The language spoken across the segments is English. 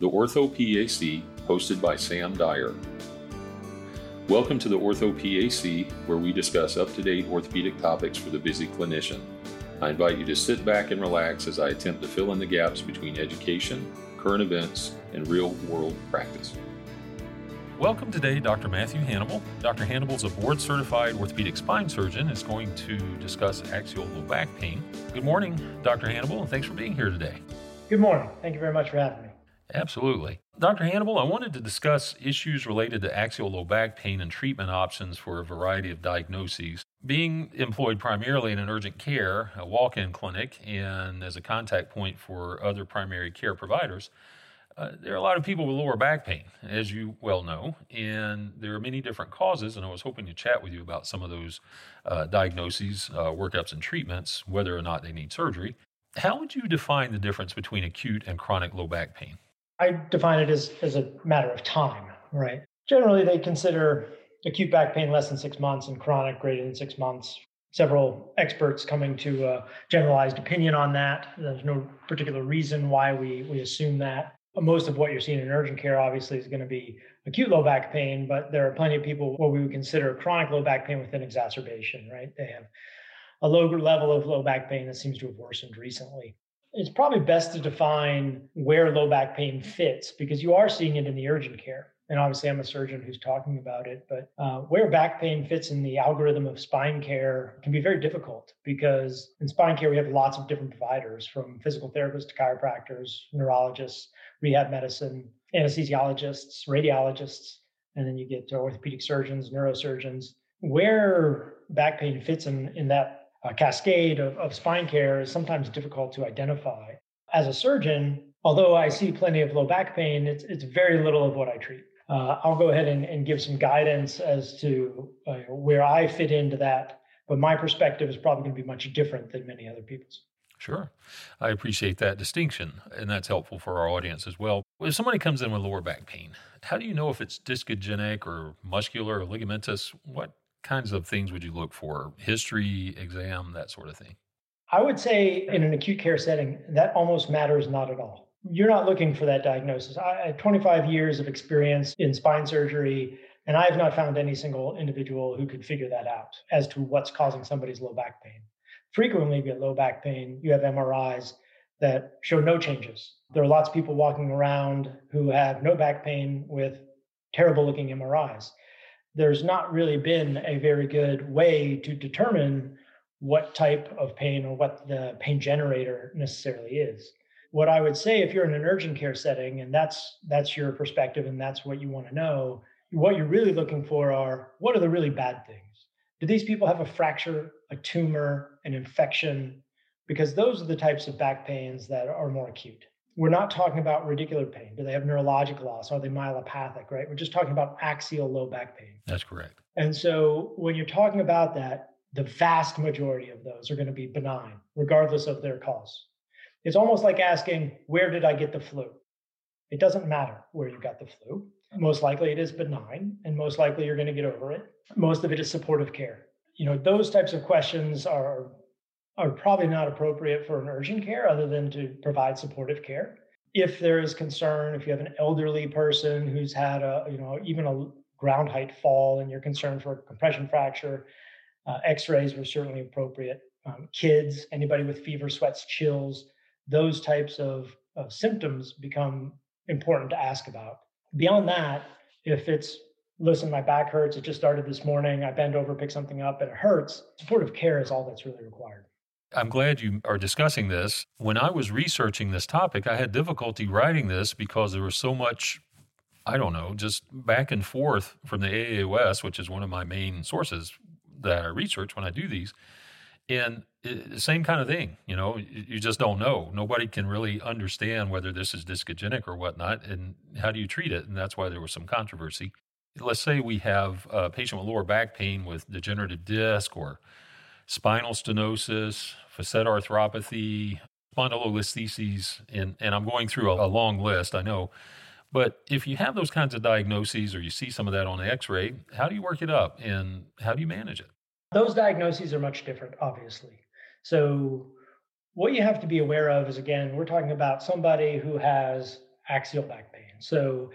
the Ortho PAC, hosted by Sam Dyer. Welcome to the Ortho PAC, where we discuss up to date orthopedic topics for the busy clinician. I invite you to sit back and relax as I attempt to fill in the gaps between education, current events, and real world practice. Welcome today, Dr. Matthew Hannibal. Dr. Hannibal is a board certified orthopedic spine surgeon is going to discuss axial low back pain. Good morning, Dr. Hannibal, and thanks for being here today. Good morning. Thank you very much for having me. Absolutely. Dr. Hannibal, I wanted to discuss issues related to axial low back pain and treatment options for a variety of diagnoses. Being employed primarily in an urgent care, a walk in clinic, and as a contact point for other primary care providers, uh, there are a lot of people with lower back pain, as you well know, and there are many different causes. And I was hoping to chat with you about some of those uh, diagnoses, uh, workups, and treatments, whether or not they need surgery. How would you define the difference between acute and chronic low back pain? I define it as, as a matter of time, right? Generally, they consider acute back pain less than six months and chronic greater than six months. Several experts coming to a generalized opinion on that. There's no particular reason why we, we assume that most of what you're seeing in urgent care obviously is going to be acute low back pain, but there are plenty of people what we would consider chronic low back pain with an exacerbation, right? They have a lower level of low back pain that seems to have worsened recently. It's probably best to define where low back pain fits because you are seeing it in the urgent care. And obviously, I'm a surgeon who's talking about it, but uh, where back pain fits in the algorithm of spine care can be very difficult because in spine care, we have lots of different providers from physical therapists to chiropractors, neurologists, rehab medicine, anesthesiologists, radiologists, and then you get to orthopedic surgeons, neurosurgeons. Where back pain fits in, in that uh, cascade of, of spine care is sometimes difficult to identify. As a surgeon, although I see plenty of low back pain, it's, it's very little of what I treat. Uh, I'll go ahead and, and, give some guidance as to uh, where I fit into that, but my perspective is probably going to be much different than many other people's. Sure. I appreciate that distinction, and that's helpful for our audience as well. If somebody comes in with lower back pain, how do you know if it's discogenic or muscular or ligamentous? What kinds of things would you look for? History, exam, that sort of thing? I would say in an acute care setting, that almost matters not at all. You're not looking for that diagnosis. I have 25 years of experience in spine surgery, and I have not found any single individual who could figure that out as to what's causing somebody's low back pain frequently you get low back pain, you have MRIs that show no changes. There are lots of people walking around who have no back pain with terrible looking MRIs. There's not really been a very good way to determine what type of pain or what the pain generator necessarily is. What I would say if you're in an urgent care setting and that's that's your perspective and that's what you want to know, what you're really looking for are what are the really bad things? Do these people have a fracture, a tumor, an infection? Because those are the types of back pains that are more acute. We're not talking about radicular pain. Do they have neurologic loss? Are they myelopathic, right? We're just talking about axial low back pain. That's correct. And so when you're talking about that, the vast majority of those are going to be benign, regardless of their cause. It's almost like asking, where did I get the flu? It doesn't matter where you got the flu. Most likely it is benign, and most likely you're going to get over it. Most of it is supportive care. You know, those types of questions are are probably not appropriate for an urgent care other than to provide supportive care. If there is concern, if you have an elderly person who's had a, you know, even a ground height fall and you're concerned for a compression fracture, uh, x-rays were certainly appropriate. Um, kids, anybody with fever, sweats, chills, those types of, of symptoms become important to ask about. Beyond that, if it's listen, my back hurts, it just started this morning, I bend over, pick something up, and it hurts, supportive care is all that's really required. I'm glad you are discussing this. When I was researching this topic, I had difficulty writing this because there was so much, I don't know, just back and forth from the AAOS, which is one of my main sources that I research when I do these. And it, same kind of thing, you know, you just don't know. Nobody can really understand whether this is discogenic or whatnot, and how do you treat it? And that's why there was some controversy. Let's say we have a patient with lower back pain with degenerative disc or spinal stenosis, facet arthropathy, spondylolistheses, and, and I'm going through a, a long list, I know. But if you have those kinds of diagnoses or you see some of that on the x ray, how do you work it up and how do you manage it? Those diagnoses are much different, obviously. So, what you have to be aware of is again, we're talking about somebody who has axial back pain. So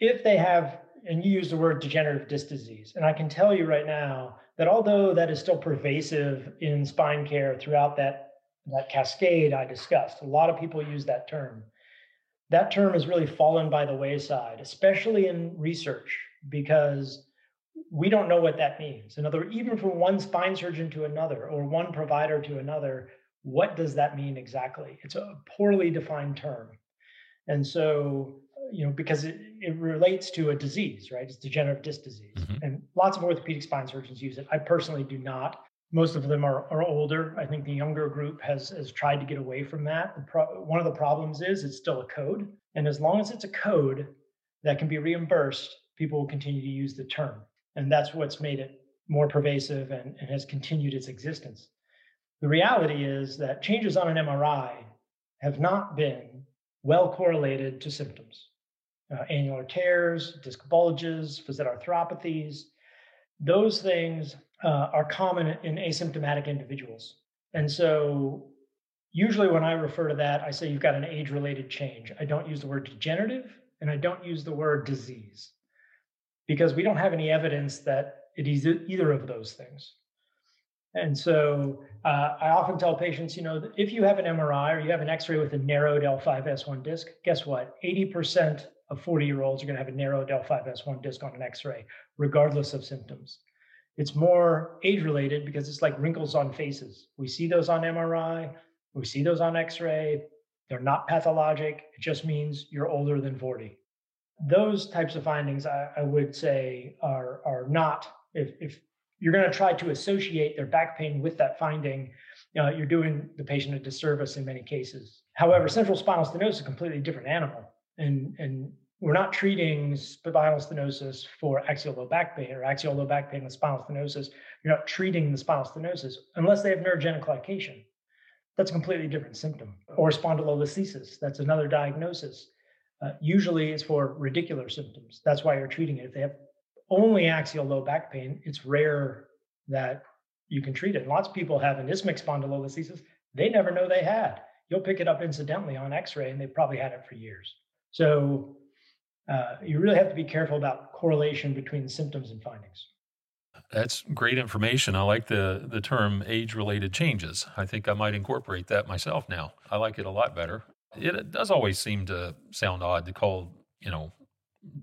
if they have, and you use the word degenerative disc disease, and I can tell you right now that although that is still pervasive in spine care throughout that, that cascade I discussed, a lot of people use that term. That term has really fallen by the wayside, especially in research, because we don't know what that means. In other words, even from one spine surgeon to another or one provider to another, what does that mean exactly? It's a poorly defined term. And so, you know, because it, it relates to a disease, right? It's degenerative disc disease. Mm-hmm. And lots of orthopedic spine surgeons use it. I personally do not. Most of them are, are older. I think the younger group has, has tried to get away from that. Pro- one of the problems is it's still a code. And as long as it's a code that can be reimbursed, people will continue to use the term. And that's what's made it more pervasive and, and has continued its existence. The reality is that changes on an MRI have not been well correlated to symptoms. Uh, annular tears, disc bulges, facet arthropathies, those things uh, are common in asymptomatic individuals. And so, usually when I refer to that, I say you've got an age related change. I don't use the word degenerative and I don't use the word disease because we don't have any evidence that it is either of those things. And so uh, I often tell patients, you know, if you have an MRI or you have an X-ray with a narrowed L5S1 disc, guess what? 80% of 40-year-olds are going to have a narrow L5S1 disc on an X-ray, regardless of symptoms. It's more age-related because it's like wrinkles on faces. We see those on MRI, we see those on X-ray. They're not pathologic. It just means you're older than 40. Those types of findings, I, I would say, are are not if if you're going to try to associate their back pain with that finding, uh, you're doing the patient a disservice in many cases. However, central spinal stenosis is a completely different animal, and and we're not treating spinal stenosis for axial low back pain or axial low back pain with spinal stenosis. You're not treating the spinal stenosis unless they have neurogenic claudication. That's a completely different symptom. Or spondylolisthesis. That's another diagnosis. Uh, usually it's for radicular symptoms. That's why you're treating it. If they have only axial low back pain, it's rare that you can treat it. And lots of people have an isthmic spondylolisthesis. They never know they had. You'll pick it up incidentally on x-ray and they've probably had it for years. So uh, you really have to be careful about correlation between symptoms and findings. That's great information. I like the, the term age related changes. I think I might incorporate that myself now. I like it a lot better. It does always seem to sound odd to call, you know,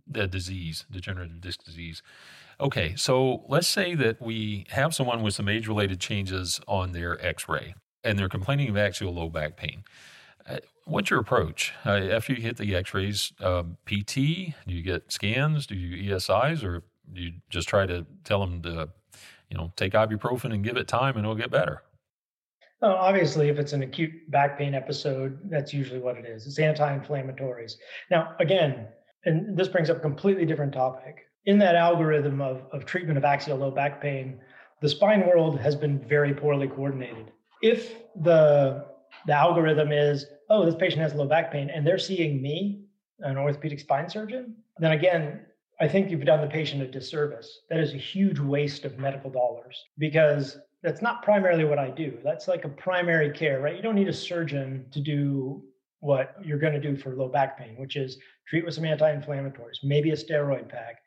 the disease, degenerative disc disease. Okay, so let's say that we have someone with some age related changes on their x ray and they're complaining of axial low back pain. What's your approach uh, after you hit the x rays? Um, PT? Do you get scans? Do you ESIs? Or do you just try to tell them to, you know, take ibuprofen and give it time and it'll get better? Well, obviously, if it's an acute back pain episode, that's usually what it is. It's anti inflammatories. Now, again, and this brings up a completely different topic. In that algorithm of, of treatment of axial low back pain, the spine world has been very poorly coordinated. If the the algorithm is, oh, this patient has low back pain, and they're seeing me, an orthopedic spine surgeon, then again, I think you've done the patient a disservice. That is a huge waste of medical dollars because that's not primarily what I do. That's like a primary care, right? You don't need a surgeon to do what you're going to do for low back pain, which is treat with some anti-inflammatories, maybe a steroid pack.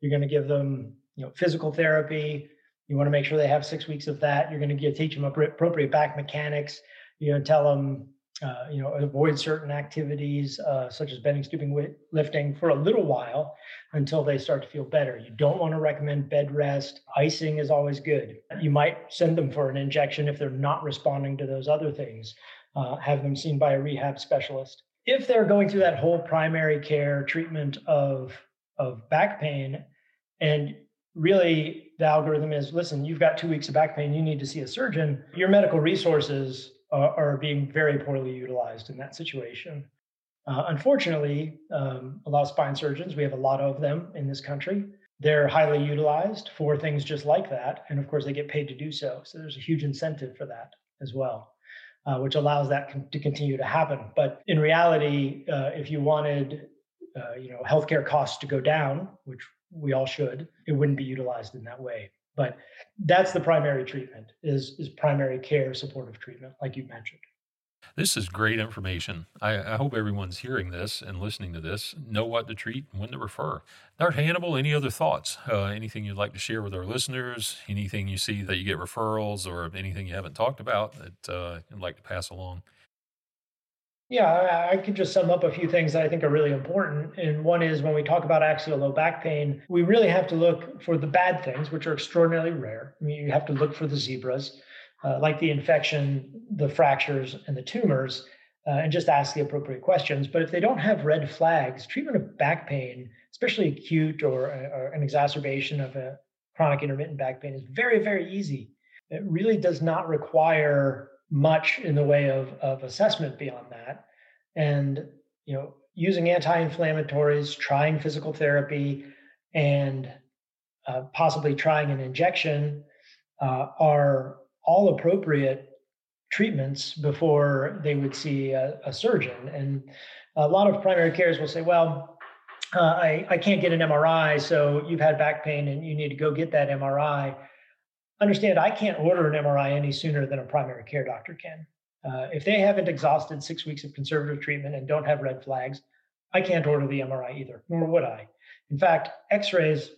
You're going to give them, you know, physical therapy. You want to make sure they have six weeks of that. You're going to give, teach them appropriate back mechanics. Going to tell them, uh, you know, avoid certain activities uh, such as bending, stooping, lifting for a little while until they start to feel better. You don't want to recommend bed rest. Icing is always good. You might send them for an injection if they're not responding to those other things uh, have them seen by a rehab specialist. If they're going through that whole primary care treatment of, of back pain, and really the algorithm is listen, you've got two weeks of back pain, you need to see a surgeon, your medical resources are, are being very poorly utilized in that situation. Uh, unfortunately, um, a lot of spine surgeons, we have a lot of them in this country, they're highly utilized for things just like that. And of course, they get paid to do so. So there's a huge incentive for that as well uh, which allows that con- to continue to happen. But in reality, uh, if you wanted, uh, you know, healthcare costs to go down, which we all should, it wouldn't be utilized in that way. But that's the primary treatment is is primary care supportive treatment, like you mentioned. This is great information. I, I, hope everyone's hearing this and listening to this, know what to treat and when to refer. Dr. Hannibal, any other thoughts? Uh, anything you'd like to share with our listeners? Anything you see that you get referrals or anything you haven't talked about that uh, you'd like to pass along? Yeah, I could just sum up a few things that I think are really important. And one is when we talk about axial low back pain, we really have to look for the bad things, which are extraordinarily rare. I mean, you have to look for the zebras, uh, like the infection, the fractures, and the tumors, uh, and just ask the appropriate questions. But if they don't have red flags, treatment of back pain, especially acute or, or an exacerbation of a chronic intermittent back pain, is very, very easy. It really does not require much in the way of, of assessment beyond that. And, you know, using anti-inflammatories, trying physical therapy, and uh, possibly trying an injection uh, are all appropriate treatments before they would see a, a, surgeon. And a lot of primary cares will say, well, uh, I, I can't get an MRI, so you've had back pain and you need to go get that MRI understand I can't order an MRI any sooner than a primary care doctor can. Uh, if they haven't exhausted six weeks of conservative treatment and don't have red flags, I can't order the MRI either, nor would I. In fact, x rays,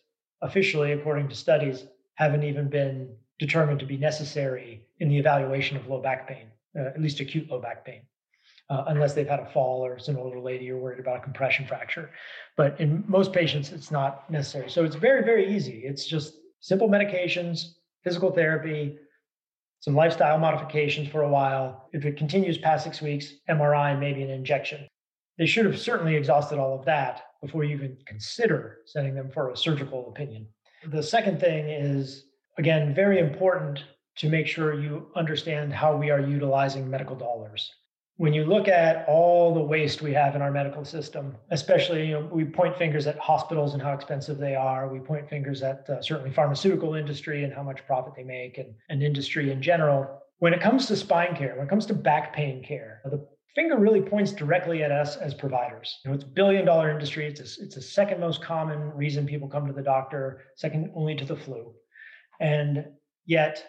officially, according to studies, haven't even been determined to be necessary in the evaluation of low back pain, uh, at least acute low back pain. Uh, unless they've had a fall or it's an older lady or worried about a compression fracture. But in most patients, it's not necessary. So it's very, very easy. It's just simple medications, physical therapy, some lifestyle modifications for a while. If it continues past six weeks, MRI, maybe an injection. They should have certainly exhausted all of that before you even consider sending them for a surgical opinion. The second thing is, again, very important to make sure you understand how we are utilizing medical dollars when you look at all the waste we have in our medical system, especially you know, we point fingers at hospitals and how expensive they are. We point fingers at uh, certainly pharmaceutical industry and how much profit they make, and, and industry in general. When it comes to spine care, when it comes to back pain care, the finger really points directly at us as providers. You know, it's a billion dollar industry. It's a, it's the second most common reason people come to the doctor, second only to the flu. And yet,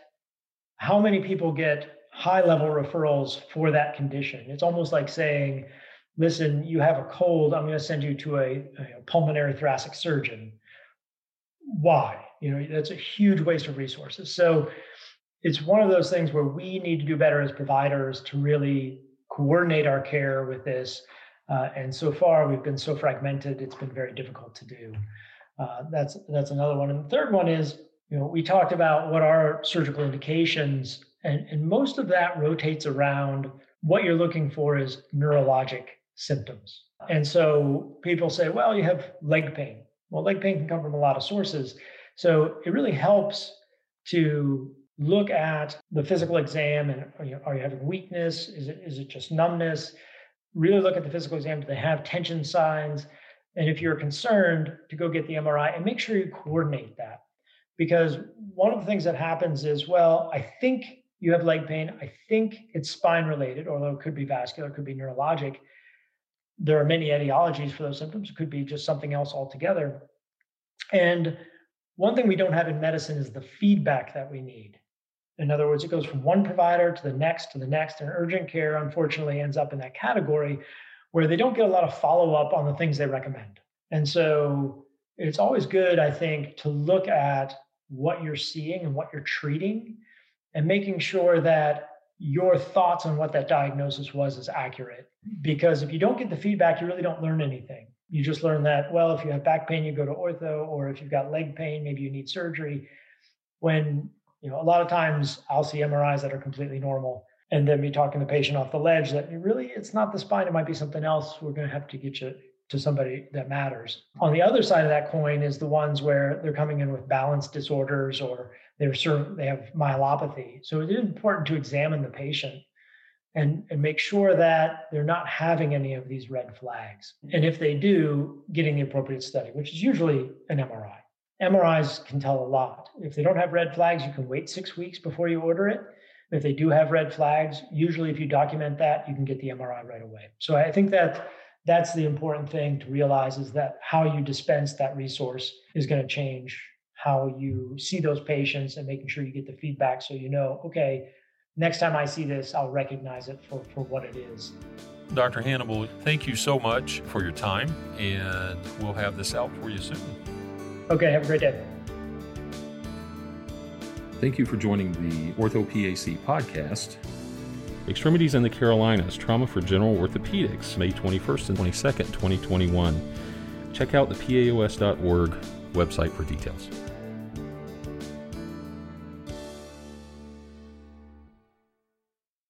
how many people get high level referrals for that condition. It's almost like saying, listen, you have a cold, I'm going to send you to a, a pulmonary thoracic surgeon. Why? You know, that's a huge waste of resources. So it's one of those things where we need to do better as providers to really coordinate our care with this. Uh, and so far, we've been so fragmented; it's been very difficult to do. Uh, that's that's another one. And the third one is, you know, we talked about what are surgical indications and, and most of that rotates around what you're looking for is neurologic symptoms. And so people say, well, you have leg pain. Well, leg pain can come from a lot of sources. So it really helps to look at the physical exam and are you, are you having weakness? Is it, is it just numbness? Really look at the physical exam. Do they have tension signs? And if you're concerned, to go get the MRI and make sure you coordinate that. Because one of the things that happens is, well, I think you have leg pain. I think it's spine related, although it could be vascular, it could be neurologic. There are many etiologies for those symptoms. It could be just something else altogether. And one thing we don't have in medicine is the feedback that we need. In other words, it goes from one provider to the next to the next, and urgent care unfortunately ends up in that category where they don't get a lot of follow up on the things they recommend. And so it's always good, I think, to look at what you're seeing and what you're treating and making sure that your thoughts on what that diagnosis was is accurate. Because if you don't get the feedback, you really don't learn anything. You just learn that, well, if you have back pain, you go to ortho, or if you've got leg pain, maybe you need surgery. When, you know, a lot of times I'll see MRIs that are completely normal and then be talking the patient off the ledge that really it's not the spine, it might be something else. We're going to have to get you to somebody that matters. On the other side of that coin is the ones where they're coming in with balance disorders or they're sort they have myelopathy. So it is important to examine the patient and, and make sure that they're not having any of these red flags. And if they do, getting the appropriate study, which is usually an MRI. MRIs can tell a lot. If they don't have red flags, you can wait six weeks before you order it. If they do have red flags, usually if you document that, you can get the MRI right away. So I think that that's the important thing to realize is that how you dispense that resource is going to change how you see those patients and making sure you get the feedback so you know, okay, next time I see this, I'll recognize it for, for what it is. Dr. Hannibal, thank you so much for your time, and we'll have this out for you soon. Okay, have a great day. Thank you for joining the Ortho PAC podcast. Extremities in the Carolinas Trauma for General Orthopedics, May 21st and 22nd, 2021. Check out the PAOS.org website for details.